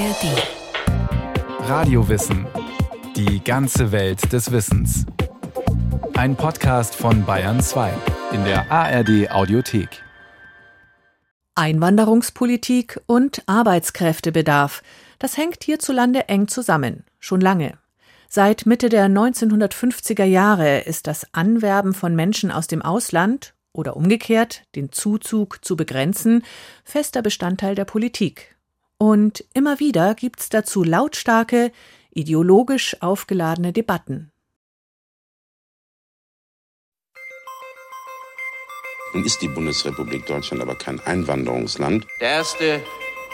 ARD. Radiowissen. Die ganze Welt des Wissens. Ein Podcast von Bayern 2 in der ARD Audiothek. Einwanderungspolitik und Arbeitskräftebedarf. Das hängt hierzulande eng zusammen, schon lange. Seit Mitte der 1950er Jahre ist das Anwerben von Menschen aus dem Ausland oder umgekehrt den Zuzug zu begrenzen fester Bestandteil der Politik. Und immer wieder gibt's dazu lautstarke, ideologisch aufgeladene Debatten. Nun ist die Bundesrepublik Deutschland aber kein Einwanderungsland. Der erste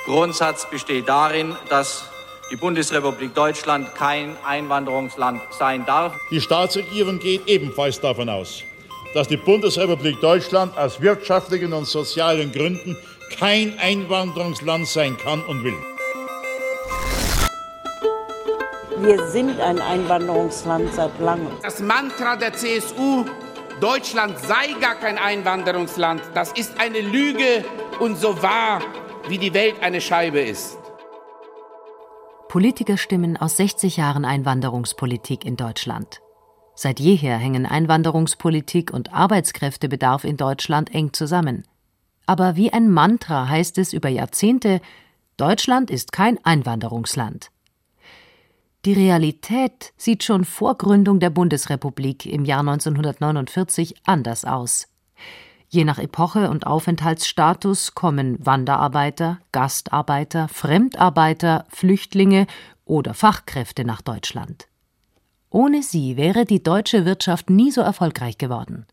Grundsatz besteht darin, dass die Bundesrepublik Deutschland kein Einwanderungsland sein darf. Die Staatsregierung geht ebenfalls davon aus, dass die Bundesrepublik Deutschland aus wirtschaftlichen und sozialen Gründen kein Einwanderungsland sein kann und will. Wir sind ein Einwanderungsland seit langem. Das Mantra der CSU, Deutschland sei gar kein Einwanderungsland, das ist eine Lüge und so wahr, wie die Welt eine Scheibe ist. Politikerstimmen aus 60 Jahren Einwanderungspolitik in Deutschland. Seit jeher hängen Einwanderungspolitik und Arbeitskräftebedarf in Deutschland eng zusammen. Aber wie ein Mantra heißt es über Jahrzehnte, Deutschland ist kein Einwanderungsland. Die Realität sieht schon vor Gründung der Bundesrepublik im Jahr 1949 anders aus. Je nach Epoche und Aufenthaltsstatus kommen Wanderarbeiter, Gastarbeiter, Fremdarbeiter, Flüchtlinge oder Fachkräfte nach Deutschland. Ohne sie wäre die deutsche Wirtschaft nie so erfolgreich geworden.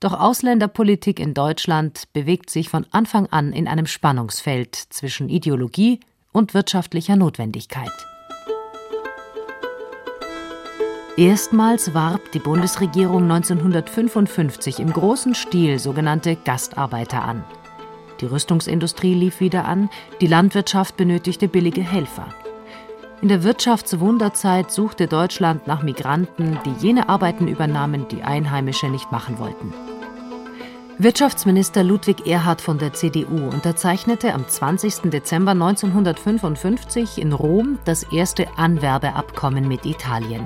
Doch Ausländerpolitik in Deutschland bewegt sich von Anfang an in einem Spannungsfeld zwischen Ideologie und wirtschaftlicher Notwendigkeit. Erstmals warb die Bundesregierung 1955 im großen Stil sogenannte Gastarbeiter an. Die Rüstungsindustrie lief wieder an, die Landwirtschaft benötigte billige Helfer. In der Wirtschaftswunderzeit suchte Deutschland nach Migranten, die jene Arbeiten übernahmen, die Einheimische nicht machen wollten. Wirtschaftsminister Ludwig Erhard von der CDU unterzeichnete am 20. Dezember 1955 in Rom das erste Anwerbeabkommen mit Italien.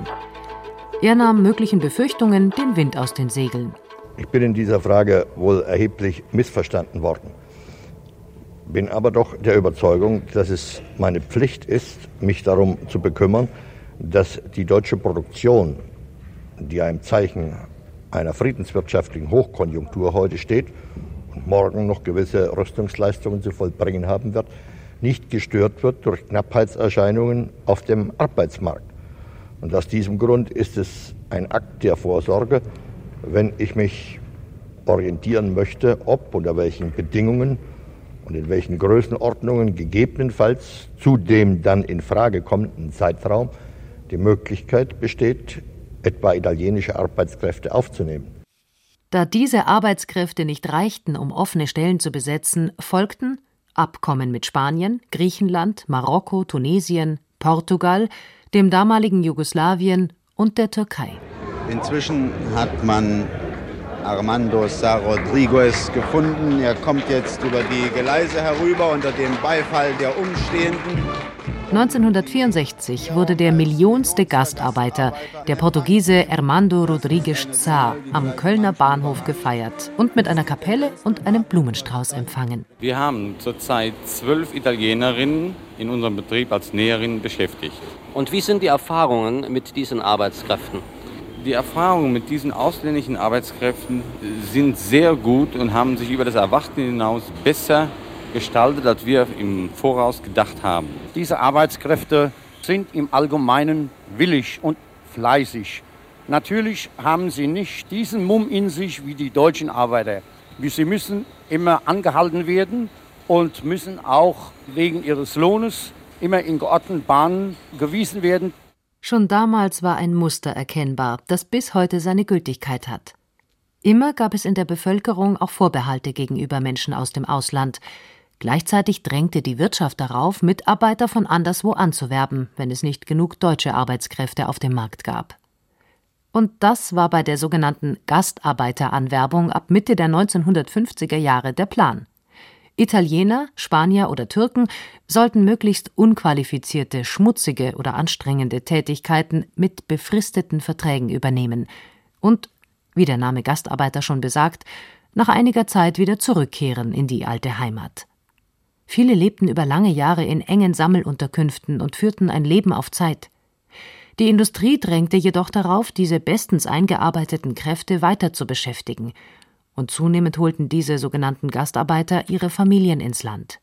Er nahm möglichen Befürchtungen den Wind aus den Segeln. Ich bin in dieser Frage wohl erheblich missverstanden worden. Bin aber doch der Überzeugung, dass es meine Pflicht ist, mich darum zu bekümmern, dass die deutsche Produktion, die einem Zeichen einer friedenswirtschaftlichen Hochkonjunktur heute steht und morgen noch gewisse Rüstungsleistungen zu vollbringen haben wird, nicht gestört wird durch Knappheitserscheinungen auf dem Arbeitsmarkt. Und aus diesem Grund ist es ein Akt der Vorsorge, wenn ich mich orientieren möchte, ob unter welchen Bedingungen und in welchen Größenordnungen gegebenenfalls zu dem dann in Frage kommenden Zeitraum die Möglichkeit besteht, etwa italienische Arbeitskräfte aufzunehmen. Da diese Arbeitskräfte nicht reichten, um offene Stellen zu besetzen, folgten Abkommen mit Spanien, Griechenland, Marokko, Tunesien, Portugal, dem damaligen Jugoslawien und der Türkei. Inzwischen hat man Armando Sa Rodriguez gefunden. Er kommt jetzt über die Geleise herüber unter dem Beifall der Umstehenden. 1964 wurde der millionste Gastarbeiter, der Portugiese Armando Rodrigues Zá, am Kölner Bahnhof gefeiert und mit einer Kapelle und einem Blumenstrauß empfangen. Wir haben zurzeit zwölf Italienerinnen in unserem Betrieb als Näherinnen beschäftigt. Und wie sind die Erfahrungen mit diesen Arbeitskräften? Die Erfahrungen mit diesen ausländischen Arbeitskräften sind sehr gut und haben sich über das Erwarten hinaus besser gestaltet, als wir im Voraus gedacht haben. Diese Arbeitskräfte sind im Allgemeinen willig und fleißig. Natürlich haben sie nicht diesen Mumm in sich wie die deutschen Arbeiter. Sie müssen immer angehalten werden und müssen auch wegen ihres Lohnes immer in geordneten Bahnen gewiesen werden. Schon damals war ein Muster erkennbar, das bis heute seine Gültigkeit hat. Immer gab es in der Bevölkerung auch Vorbehalte gegenüber Menschen aus dem Ausland. Gleichzeitig drängte die Wirtschaft darauf, Mitarbeiter von anderswo anzuwerben, wenn es nicht genug deutsche Arbeitskräfte auf dem Markt gab. Und das war bei der sogenannten Gastarbeiteranwerbung ab Mitte der 1950er Jahre der Plan. Italiener, Spanier oder Türken sollten möglichst unqualifizierte, schmutzige oder anstrengende Tätigkeiten mit befristeten Verträgen übernehmen und, wie der Name Gastarbeiter schon besagt, nach einiger Zeit wieder zurückkehren in die alte Heimat. Viele lebten über lange Jahre in engen Sammelunterkünften und führten ein Leben auf Zeit. Die Industrie drängte jedoch darauf, diese bestens eingearbeiteten Kräfte weiter zu beschäftigen und zunehmend holten diese sogenannten Gastarbeiter ihre Familien ins Land.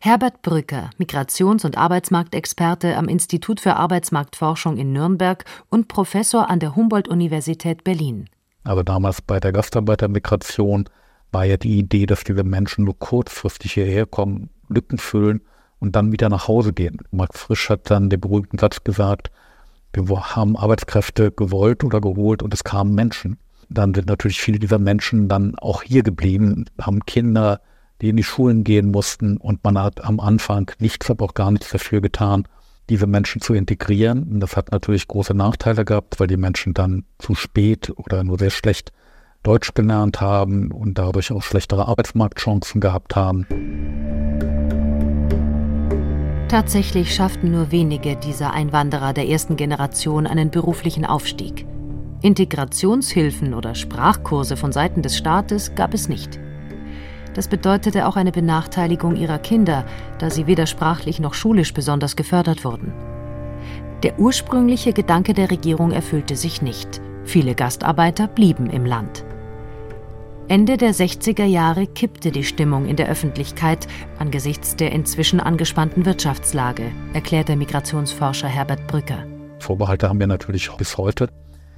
Herbert Brücker, Migrations- und Arbeitsmarktexperte am Institut für Arbeitsmarktforschung in Nürnberg und Professor an der Humboldt-Universität Berlin. Aber damals bei der Gastarbeitermigration war ja die Idee, dass diese Menschen nur kurzfristig hierher kommen, Lücken füllen und dann wieder nach Hause gehen. Max Frisch hat dann den berühmten Satz gesagt, wir haben Arbeitskräfte gewollt oder geholt und es kamen Menschen dann sind natürlich viele dieser Menschen dann auch hier geblieben, haben Kinder, die in die Schulen gehen mussten und man hat am Anfang nichts, aber auch gar nichts dafür getan, diese Menschen zu integrieren. Und das hat natürlich große Nachteile gehabt, weil die Menschen dann zu spät oder nur sehr schlecht Deutsch gelernt haben und dadurch auch schlechtere Arbeitsmarktchancen gehabt haben. Tatsächlich schafften nur wenige dieser Einwanderer der ersten Generation einen beruflichen Aufstieg. Integrationshilfen oder Sprachkurse von Seiten des Staates gab es nicht. Das bedeutete auch eine Benachteiligung ihrer Kinder, da sie weder sprachlich noch schulisch besonders gefördert wurden. Der ursprüngliche Gedanke der Regierung erfüllte sich nicht. Viele Gastarbeiter blieben im Land. Ende der 60er Jahre kippte die Stimmung in der Öffentlichkeit angesichts der inzwischen angespannten Wirtschaftslage, erklärt der Migrationsforscher Herbert Brücker. Vorbehalte haben wir natürlich bis heute.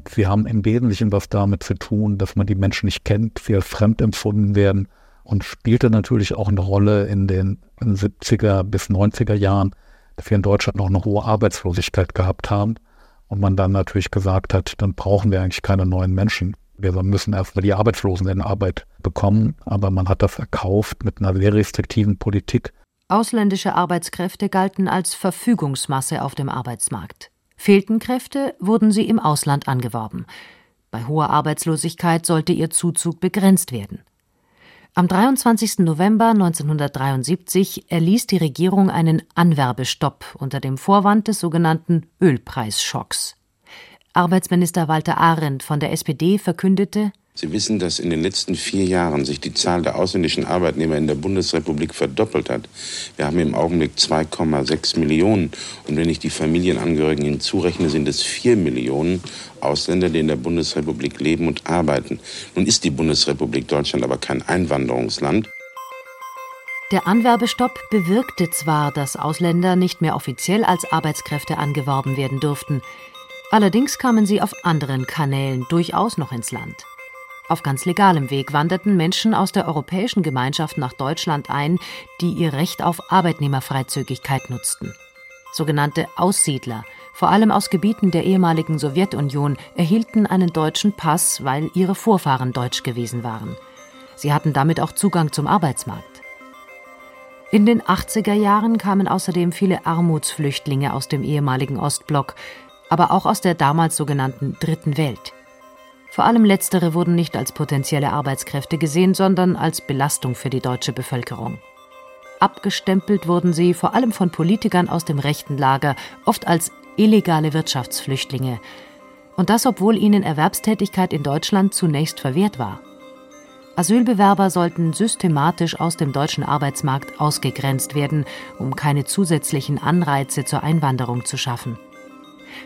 Sie haben im Wesentlichen was damit zu tun, dass man die Menschen nicht kennt, als fremd empfunden werden und spielte natürlich auch eine Rolle in den 70er bis 90er Jahren, dass wir in Deutschland noch eine hohe Arbeitslosigkeit gehabt haben und man dann natürlich gesagt hat, dann brauchen wir eigentlich keine neuen Menschen. Wir müssen erstmal die Arbeitslosen in Arbeit bekommen, aber man hat das erkauft mit einer sehr restriktiven Politik. Ausländische Arbeitskräfte galten als Verfügungsmasse auf dem Arbeitsmarkt. Fehlten Kräfte, wurden sie im Ausland angeworben. Bei hoher Arbeitslosigkeit sollte ihr Zuzug begrenzt werden. Am 23. November 1973 erließ die Regierung einen Anwerbestopp unter dem Vorwand des sogenannten Ölpreisschocks. Arbeitsminister Walter Arendt von der SPD verkündete, Sie wissen, dass in den letzten vier Jahren sich die Zahl der ausländischen Arbeitnehmer in der Bundesrepublik verdoppelt hat. Wir haben im Augenblick 2,6 Millionen. Und wenn ich die Familienangehörigen hinzurechne, sind es vier Millionen Ausländer, die in der Bundesrepublik leben und arbeiten. Nun ist die Bundesrepublik Deutschland aber kein Einwanderungsland. Der Anwerbestopp bewirkte zwar, dass Ausländer nicht mehr offiziell als Arbeitskräfte angeworben werden durften. Allerdings kamen sie auf anderen Kanälen durchaus noch ins Land. Auf ganz legalem Weg wanderten Menschen aus der Europäischen Gemeinschaft nach Deutschland ein, die ihr Recht auf Arbeitnehmerfreizügigkeit nutzten. Sogenannte Aussiedler, vor allem aus Gebieten der ehemaligen Sowjetunion, erhielten einen deutschen Pass, weil ihre Vorfahren deutsch gewesen waren. Sie hatten damit auch Zugang zum Arbeitsmarkt. In den 80er Jahren kamen außerdem viele Armutsflüchtlinge aus dem ehemaligen Ostblock, aber auch aus der damals sogenannten Dritten Welt. Vor allem letztere wurden nicht als potenzielle Arbeitskräfte gesehen, sondern als Belastung für die deutsche Bevölkerung. Abgestempelt wurden sie vor allem von Politikern aus dem rechten Lager, oft als illegale Wirtschaftsflüchtlinge. Und das, obwohl ihnen Erwerbstätigkeit in Deutschland zunächst verwehrt war. Asylbewerber sollten systematisch aus dem deutschen Arbeitsmarkt ausgegrenzt werden, um keine zusätzlichen Anreize zur Einwanderung zu schaffen.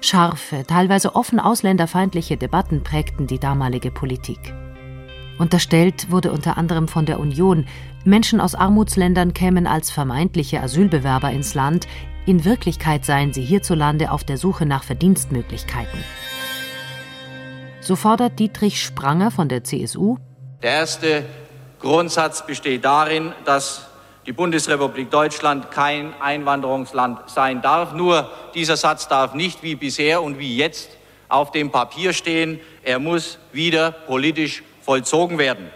Scharfe, teilweise offen ausländerfeindliche Debatten prägten die damalige Politik. Unterstellt wurde unter anderem von der Union, Menschen aus Armutsländern kämen als vermeintliche Asylbewerber ins Land, in Wirklichkeit seien sie hierzulande auf der Suche nach Verdienstmöglichkeiten. So fordert Dietrich Spranger von der CSU Der erste Grundsatz besteht darin, dass die Bundesrepublik Deutschland kein Einwanderungsland sein darf. Nur dieser Satz darf nicht wie bisher und wie jetzt auf dem Papier stehen. Er muss wieder politisch vollzogen werden.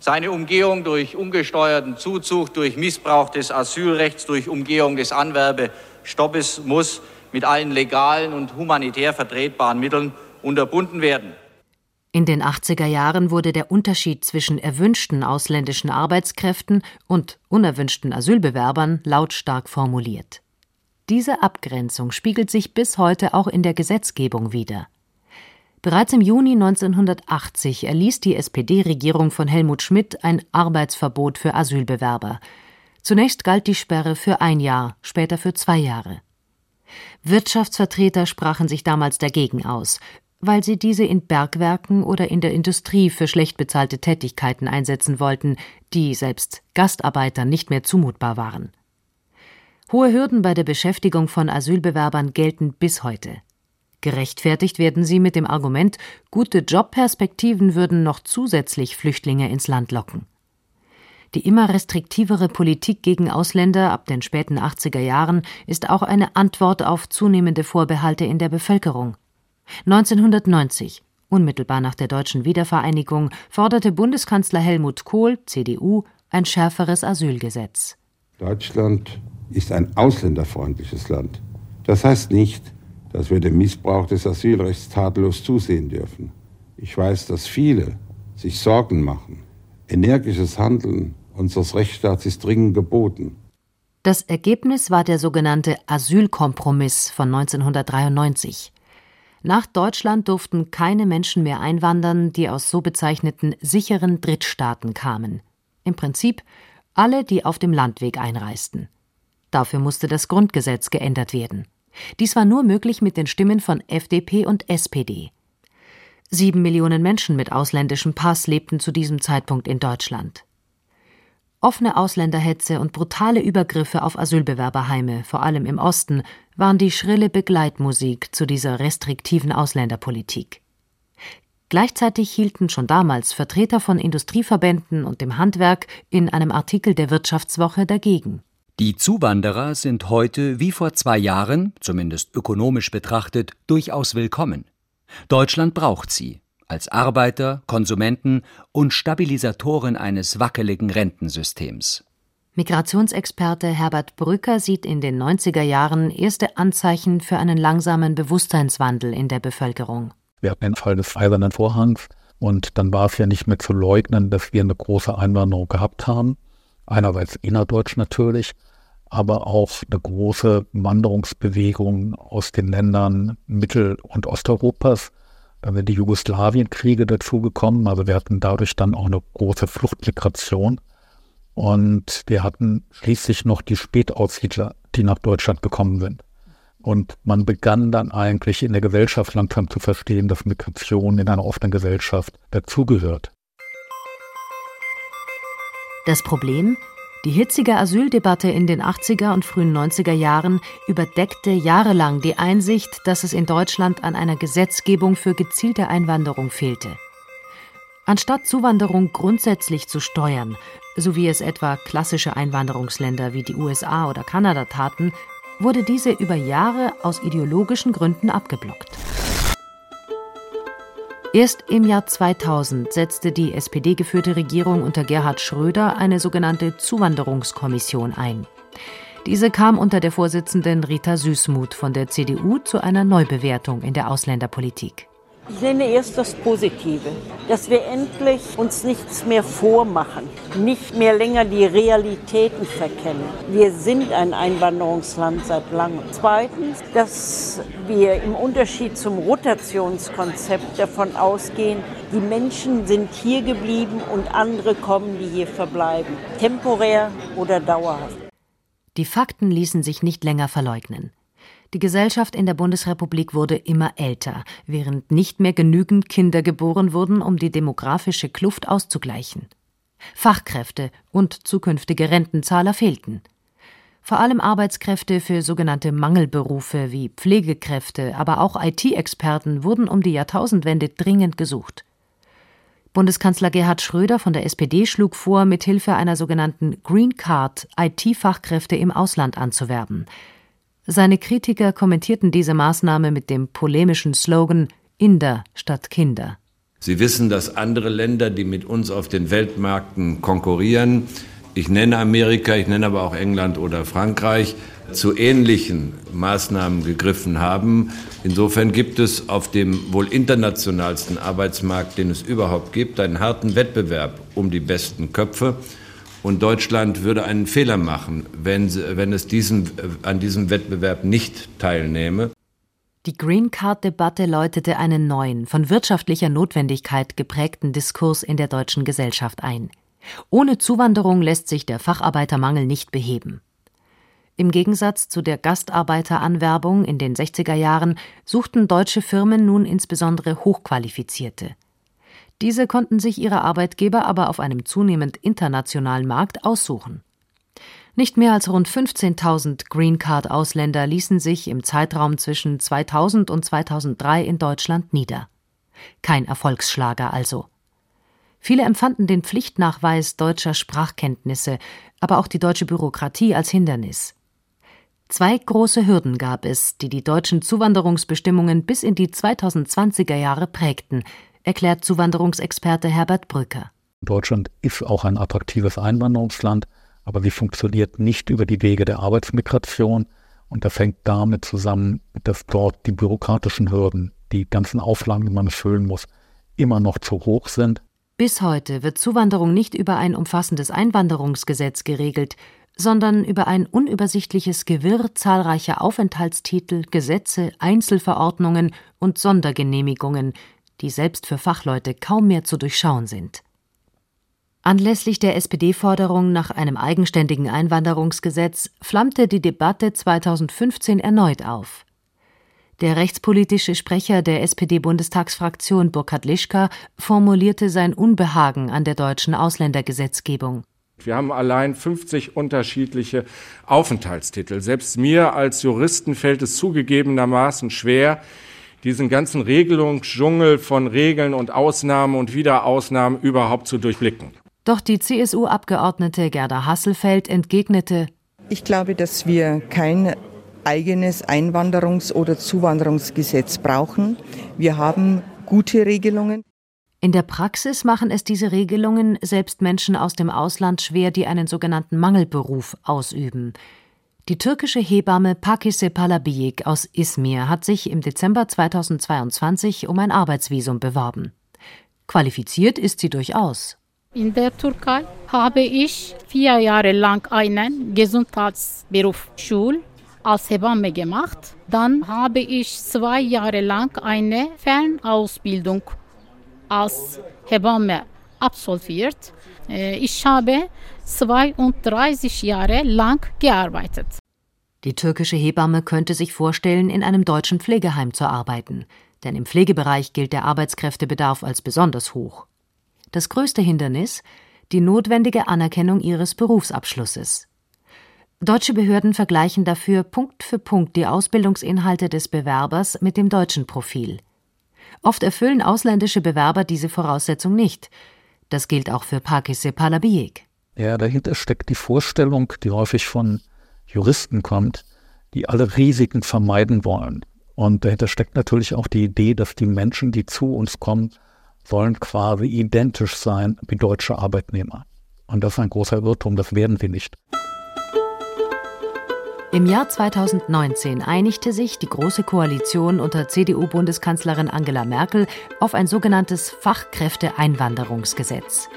Seine Umgehung durch ungesteuerten Zuzug, durch Missbrauch des Asylrechts, durch Umgehung des Anwerbestoppes muss mit allen legalen und humanitär vertretbaren Mitteln unterbunden werden. In den 80er Jahren wurde der Unterschied zwischen erwünschten ausländischen Arbeitskräften und unerwünschten Asylbewerbern lautstark formuliert. Diese Abgrenzung spiegelt sich bis heute auch in der Gesetzgebung wider. Bereits im Juni 1980 erließ die SPD-Regierung von Helmut Schmidt ein Arbeitsverbot für Asylbewerber. Zunächst galt die Sperre für ein Jahr, später für zwei Jahre. Wirtschaftsvertreter sprachen sich damals dagegen aus, weil sie diese in Bergwerken oder in der Industrie für schlecht bezahlte Tätigkeiten einsetzen wollten, die selbst Gastarbeitern nicht mehr zumutbar waren. Hohe Hürden bei der Beschäftigung von Asylbewerbern gelten bis heute. Gerechtfertigt werden sie mit dem Argument, gute Jobperspektiven würden noch zusätzlich Flüchtlinge ins Land locken. Die immer restriktivere Politik gegen Ausländer ab den späten 80er Jahren ist auch eine Antwort auf zunehmende Vorbehalte in der Bevölkerung. 1990, unmittelbar nach der deutschen Wiedervereinigung, forderte Bundeskanzler Helmut Kohl, CDU, ein schärferes Asylgesetz. Deutschland ist ein ausländerfreundliches Land. Das heißt nicht, dass wir dem Missbrauch des Asylrechts tadellos zusehen dürfen. Ich weiß, dass viele sich Sorgen machen. Energisches Handeln unseres Rechtsstaats ist dringend geboten. Das Ergebnis war der sogenannte Asylkompromiss von 1993. Nach Deutschland durften keine Menschen mehr einwandern, die aus so bezeichneten sicheren Drittstaaten kamen. Im Prinzip alle, die auf dem Landweg einreisten. Dafür musste das Grundgesetz geändert werden. Dies war nur möglich mit den Stimmen von FDP und SPD. Sieben Millionen Menschen mit ausländischem Pass lebten zu diesem Zeitpunkt in Deutschland. Offene Ausländerhetze und brutale Übergriffe auf Asylbewerberheime, vor allem im Osten, waren die schrille Begleitmusik zu dieser restriktiven Ausländerpolitik. Gleichzeitig hielten schon damals Vertreter von Industrieverbänden und dem Handwerk in einem Artikel der Wirtschaftswoche dagegen. Die Zuwanderer sind heute wie vor zwei Jahren, zumindest ökonomisch betrachtet, durchaus willkommen. Deutschland braucht sie als Arbeiter, Konsumenten und Stabilisatoren eines wackeligen Rentensystems. Migrationsexperte Herbert Brücker sieht in den 90er Jahren erste Anzeichen für einen langsamen Bewusstseinswandel in der Bevölkerung. Wir hatten den Fall des Eisernen Vorhangs und dann war es ja nicht mehr zu leugnen, dass wir eine große Einwanderung gehabt haben. Einerseits innerdeutsch natürlich, aber auch eine große Wanderungsbewegung aus den Ländern Mittel- und Osteuropas. Dann sind die Jugoslawienkriege dazugekommen. Also wir hatten dadurch dann auch eine große Fluchtmigration. Und wir hatten schließlich noch die Spätaussiedler, die nach Deutschland gekommen sind. Und man begann dann eigentlich in der Gesellschaft langsam zu verstehen, dass Migration in einer offenen Gesellschaft dazugehört. Das Problem? Die hitzige Asyldebatte in den 80er und frühen 90er Jahren überdeckte jahrelang die Einsicht, dass es in Deutschland an einer Gesetzgebung für gezielte Einwanderung fehlte. Anstatt Zuwanderung grundsätzlich zu steuern, so wie es etwa klassische Einwanderungsländer wie die USA oder Kanada taten, wurde diese über Jahre aus ideologischen Gründen abgeblockt. Erst im Jahr 2000 setzte die SPD-geführte Regierung unter Gerhard Schröder eine sogenannte Zuwanderungskommission ein. Diese kam unter der Vorsitzenden Rita Süßmuth von der CDU zu einer Neubewertung in der Ausländerpolitik. Ich nenne erst das Positive, dass wir endlich uns nichts mehr vormachen, nicht mehr länger die Realitäten verkennen. Wir sind ein Einwanderungsland seit langem. Zweitens, dass wir im Unterschied zum Rotationskonzept davon ausgehen, die Menschen sind hier geblieben und andere kommen, die hier verbleiben, temporär oder dauerhaft. Die Fakten ließen sich nicht länger verleugnen. Die Gesellschaft in der Bundesrepublik wurde immer älter, während nicht mehr genügend Kinder geboren wurden, um die demografische Kluft auszugleichen. Fachkräfte und zukünftige Rentenzahler fehlten. Vor allem Arbeitskräfte für sogenannte Mangelberufe wie Pflegekräfte, aber auch IT-Experten wurden um die Jahrtausendwende dringend gesucht. Bundeskanzler Gerhard Schröder von der SPD schlug vor, mithilfe einer sogenannten Green Card IT-Fachkräfte im Ausland anzuwerben. Seine Kritiker kommentierten diese Maßnahme mit dem polemischen Slogan Inder statt Kinder. Sie wissen, dass andere Länder, die mit uns auf den Weltmärkten konkurrieren, ich nenne Amerika, ich nenne aber auch England oder Frankreich, zu ähnlichen Maßnahmen gegriffen haben. Insofern gibt es auf dem wohl internationalsten Arbeitsmarkt, den es überhaupt gibt, einen harten Wettbewerb um die besten Köpfe. Und Deutschland würde einen Fehler machen, wenn, wenn es diesen, an diesem Wettbewerb nicht teilnehme. Die Green Card-Debatte läutete einen neuen, von wirtschaftlicher Notwendigkeit geprägten Diskurs in der deutschen Gesellschaft ein. Ohne Zuwanderung lässt sich der Facharbeitermangel nicht beheben. Im Gegensatz zu der Gastarbeiteranwerbung in den 60er Jahren suchten deutsche Firmen nun insbesondere Hochqualifizierte. Diese konnten sich ihre Arbeitgeber aber auf einem zunehmend internationalen Markt aussuchen. Nicht mehr als rund 15.000 Green Card Ausländer ließen sich im Zeitraum zwischen 2000 und 2003 in Deutschland nieder. Kein Erfolgsschlager also. Viele empfanden den Pflichtnachweis deutscher Sprachkenntnisse, aber auch die deutsche Bürokratie als Hindernis. Zwei große Hürden gab es, die die deutschen Zuwanderungsbestimmungen bis in die 2020er Jahre prägten, erklärt Zuwanderungsexperte Herbert Brücker. Deutschland ist auch ein attraktives Einwanderungsland, aber sie funktioniert nicht über die Wege der Arbeitsmigration. Und das hängt damit zusammen, dass dort die bürokratischen Hürden, die ganzen Auflagen, die man erfüllen muss, immer noch zu hoch sind. Bis heute wird Zuwanderung nicht über ein umfassendes Einwanderungsgesetz geregelt, sondern über ein unübersichtliches Gewirr zahlreicher Aufenthaltstitel, Gesetze, Einzelverordnungen und Sondergenehmigungen, die selbst für Fachleute kaum mehr zu durchschauen sind. Anlässlich der SPD-Forderung nach einem eigenständigen Einwanderungsgesetz flammte die Debatte 2015 erneut auf. Der rechtspolitische Sprecher der SPD-Bundestagsfraktion Burkhard Lischka formulierte sein Unbehagen an der deutschen Ausländergesetzgebung. Wir haben allein 50 unterschiedliche Aufenthaltstitel. Selbst mir als Juristen fällt es zugegebenermaßen schwer, diesen ganzen Regelungsdschungel von Regeln und Ausnahmen und Wiederausnahmen überhaupt zu durchblicken. Doch die CSU-Abgeordnete Gerda Hasselfeld entgegnete, ich glaube, dass wir kein eigenes Einwanderungs- oder Zuwanderungsgesetz brauchen. Wir haben gute Regelungen. In der Praxis machen es diese Regelungen selbst Menschen aus dem Ausland schwer, die einen sogenannten Mangelberuf ausüben. Die türkische Hebamme Pakise Palabiyik aus Izmir hat sich im Dezember 2022 um ein Arbeitsvisum beworben. Qualifiziert ist sie durchaus. In der Türkei habe ich vier Jahre lang einen Gesundheitsberuf als Hebamme gemacht. Dann habe ich zwei Jahre lang eine Fernausbildung als Hebamme absolviert. Äh, ich habe 32 Jahre lang gearbeitet. Die türkische Hebamme könnte sich vorstellen, in einem deutschen Pflegeheim zu arbeiten, denn im Pflegebereich gilt der Arbeitskräftebedarf als besonders hoch. Das größte Hindernis die notwendige Anerkennung ihres Berufsabschlusses. Deutsche Behörden vergleichen dafür Punkt für Punkt die Ausbildungsinhalte des Bewerbers mit dem deutschen Profil. Oft erfüllen ausländische Bewerber diese Voraussetzung nicht. Das gilt auch für Pakise Palabiyek. Ja, dahinter steckt die Vorstellung, die häufig von Juristen kommt, die alle Risiken vermeiden wollen. Und dahinter steckt natürlich auch die Idee, dass die Menschen, die zu uns kommen, sollen quasi identisch sein wie deutsche Arbeitnehmer. Und das ist ein großer Irrtum, das werden wir nicht. Im Jahr 2019 einigte sich die Große Koalition unter CDU-Bundeskanzlerin Angela Merkel auf ein sogenanntes Fachkräfteeinwanderungsgesetz.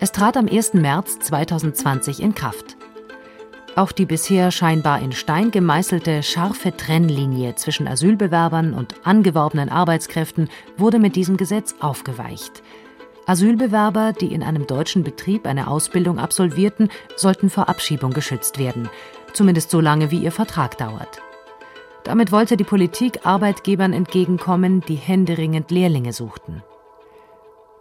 Es trat am 1. März 2020 in Kraft. Auch die bisher scheinbar in Stein gemeißelte scharfe Trennlinie zwischen Asylbewerbern und angeworbenen Arbeitskräften wurde mit diesem Gesetz aufgeweicht. Asylbewerber, die in einem deutschen Betrieb eine Ausbildung absolvierten, sollten vor Abschiebung geschützt werden zumindest so lange wie ihr Vertrag dauert. Damit wollte die Politik Arbeitgebern entgegenkommen, die händeringend Lehrlinge suchten.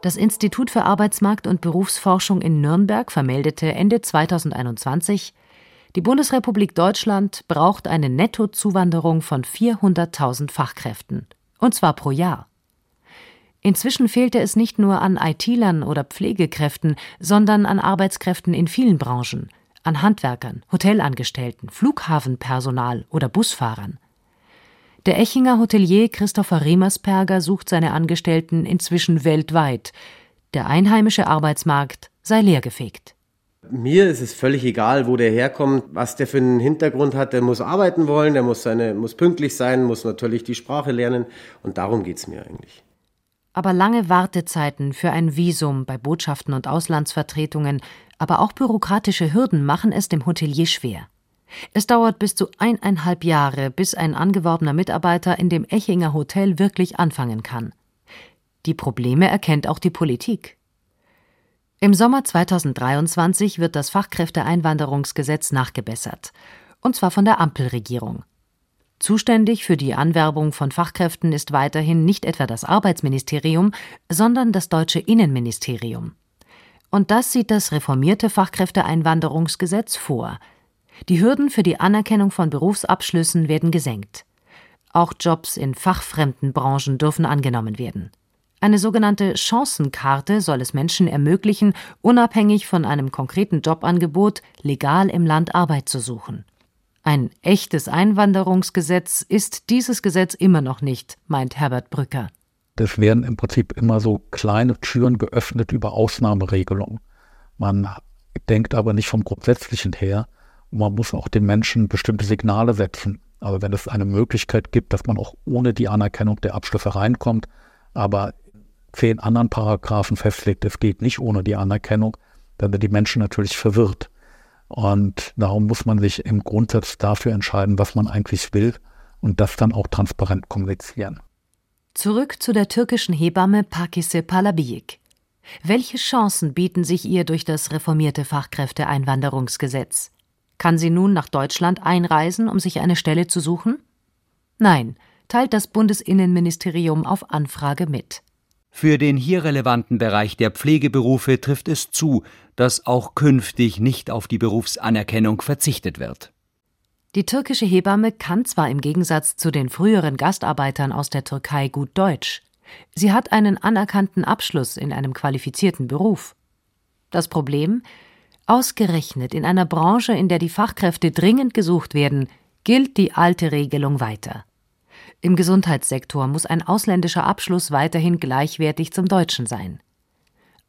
Das Institut für Arbeitsmarkt und Berufsforschung in Nürnberg vermeldete Ende 2021, die Bundesrepublik Deutschland braucht eine Nettozuwanderung von 400.000 Fachkräften, und zwar pro Jahr. Inzwischen fehlte es nicht nur an IT-Lern oder Pflegekräften, sondern an Arbeitskräften in vielen Branchen, an Handwerkern, Hotelangestellten, Flughafenpersonal oder Busfahrern. Der Echinger Hotelier Christopher Riemersperger sucht seine Angestellten inzwischen weltweit. Der einheimische Arbeitsmarkt sei leergefegt. Mir ist es völlig egal, wo der herkommt, was der für einen Hintergrund hat. Der muss arbeiten wollen, der muss, seine, muss pünktlich sein, muss natürlich die Sprache lernen. Und darum geht es mir eigentlich. Aber lange Wartezeiten für ein Visum bei Botschaften und Auslandsvertretungen, aber auch bürokratische Hürden machen es dem Hotelier schwer. Es dauert bis zu eineinhalb Jahre, bis ein angeworbener Mitarbeiter in dem Echinger Hotel wirklich anfangen kann. Die Probleme erkennt auch die Politik. Im Sommer 2023 wird das Fachkräfteeinwanderungsgesetz nachgebessert. Und zwar von der Ampelregierung. Zuständig für die Anwerbung von Fachkräften ist weiterhin nicht etwa das Arbeitsministerium, sondern das deutsche Innenministerium. Und das sieht das reformierte Fachkräfteeinwanderungsgesetz vor. Die Hürden für die Anerkennung von Berufsabschlüssen werden gesenkt. Auch Jobs in fachfremden Branchen dürfen angenommen werden. Eine sogenannte Chancenkarte soll es Menschen ermöglichen, unabhängig von einem konkreten Jobangebot legal im Land Arbeit zu suchen. Ein echtes Einwanderungsgesetz ist dieses Gesetz immer noch nicht, meint Herbert Brücker. Es werden im Prinzip immer so kleine Türen geöffnet über Ausnahmeregelungen. Man denkt aber nicht vom Grundsätzlichen her. Man muss auch den Menschen bestimmte Signale setzen. Aber wenn es eine Möglichkeit gibt, dass man auch ohne die Anerkennung der Abschlüsse reinkommt, aber zehn anderen Paragraphen festlegt, es geht nicht ohne die Anerkennung, dann sind die Menschen natürlich verwirrt. Und darum muss man sich im Grundsatz dafür entscheiden, was man eigentlich will und das dann auch transparent kommunizieren. Zurück zu der türkischen Hebamme Pakise Palabiyik. Welche Chancen bieten sich ihr durch das reformierte Fachkräfteeinwanderungsgesetz? Kann sie nun nach Deutschland einreisen, um sich eine Stelle zu suchen? Nein, teilt das Bundesinnenministerium auf Anfrage mit. Für den hier relevanten Bereich der Pflegeberufe trifft es zu, dass auch künftig nicht auf die Berufsanerkennung verzichtet wird. Die türkische Hebamme kann zwar im Gegensatz zu den früheren Gastarbeitern aus der Türkei gut Deutsch. Sie hat einen anerkannten Abschluss in einem qualifizierten Beruf. Das Problem? Ausgerechnet in einer Branche, in der die Fachkräfte dringend gesucht werden, gilt die alte Regelung weiter. Im Gesundheitssektor muss ein ausländischer Abschluss weiterhin gleichwertig zum deutschen sein.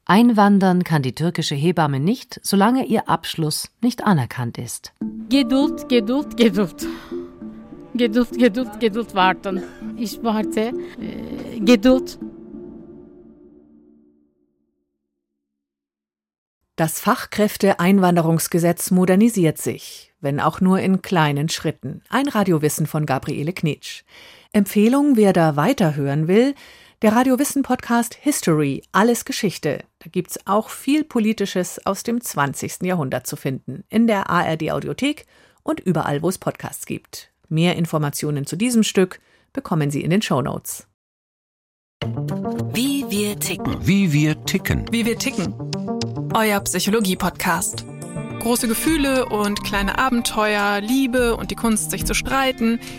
Einwandern kann die türkische Hebamme nicht, solange ihr Abschluss nicht anerkannt ist. Geduld, Geduld, Geduld. Geduld, Geduld, Geduld warten. Ich warte. Äh, Geduld. Das Fachkräfteeinwanderungsgesetz modernisiert sich, wenn auch nur in kleinen Schritten. Ein Radiowissen von Gabriele Knitsch. Empfehlung, wer da weiterhören will, der Radiowissen Podcast History, alles Geschichte. Da gibt's auch viel Politisches aus dem 20. Jahrhundert zu finden. In der ARD Audiothek und überall, wo es Podcasts gibt. Mehr Informationen zu diesem Stück bekommen Sie in den Show Notes. Wie wir ticken. Wie wir ticken. Wie wir ticken. Euer Psychologie-Podcast. Große Gefühle und kleine Abenteuer, Liebe und die Kunst, sich zu streiten –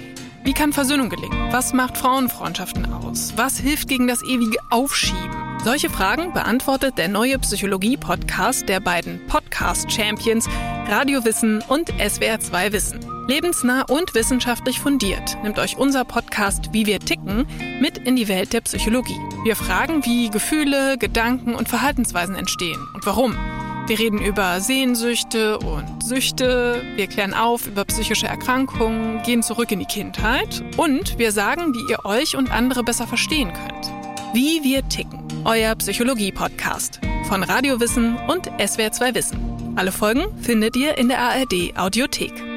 wie kann Versöhnung gelingen? Was macht Frauenfreundschaften aus? Was hilft gegen das ewige Aufschieben? Solche Fragen beantwortet der neue Psychologie-Podcast der beiden Podcast-Champions Radio Wissen und SWR2 Wissen. Lebensnah und wissenschaftlich fundiert nimmt euch unser Podcast Wie wir ticken mit in die Welt der Psychologie. Wir fragen, wie Gefühle, Gedanken und Verhaltensweisen entstehen und warum. Wir reden über Sehnsüchte und Süchte, wir klären auf über psychische Erkrankungen, gehen zurück in die Kindheit und wir sagen, wie ihr euch und andere besser verstehen könnt. Wie wir ticken. Euer Psychologie-Podcast von Radiowissen und SWR2 Wissen. Alle Folgen findet ihr in der ARD Audiothek.